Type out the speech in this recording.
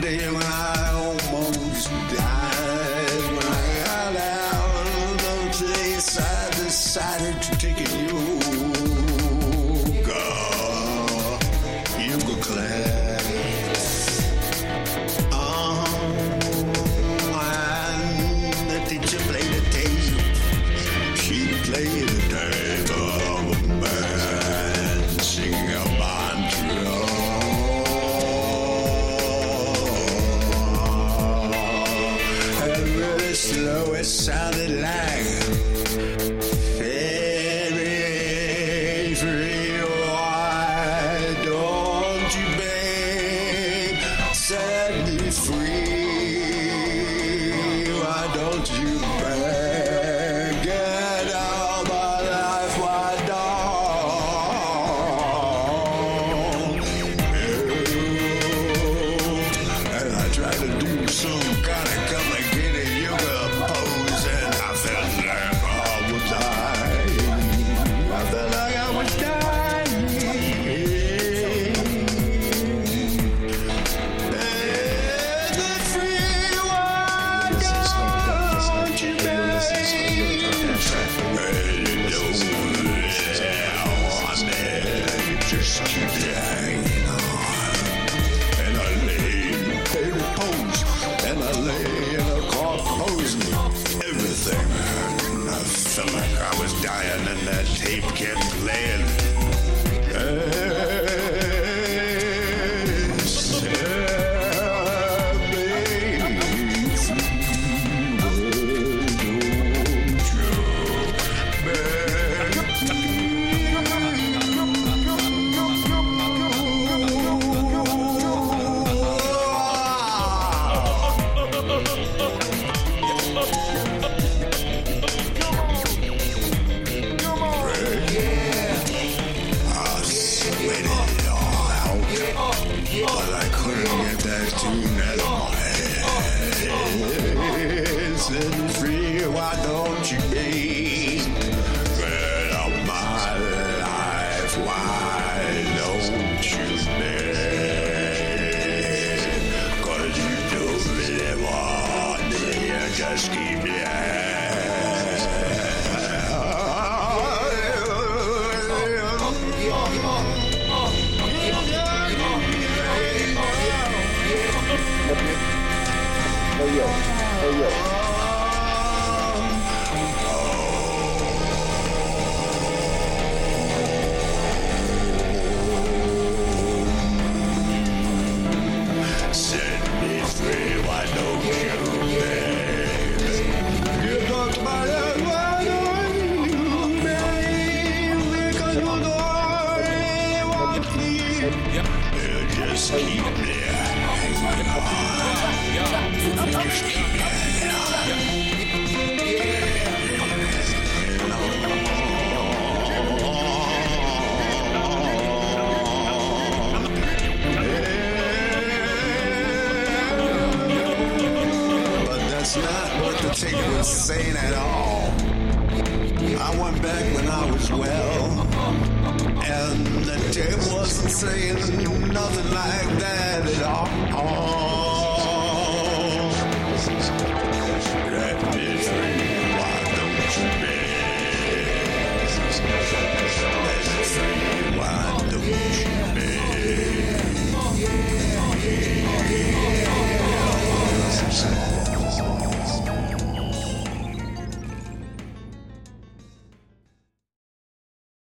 Day I almost died, when I got out of I decided to take a yoga, it sounded like I lay in the pose. And I lay in a car pose. Everything hurt. I felt like I was dying. And that tape kept playing. Head. Free, why don't you be? Get out my life, why don't you be? Cause you don't really want me, just keep me Hey yo, hey yo. That's not what the was saying at all. I went back when I was well, and the tape wasn't saying nothing like that at all.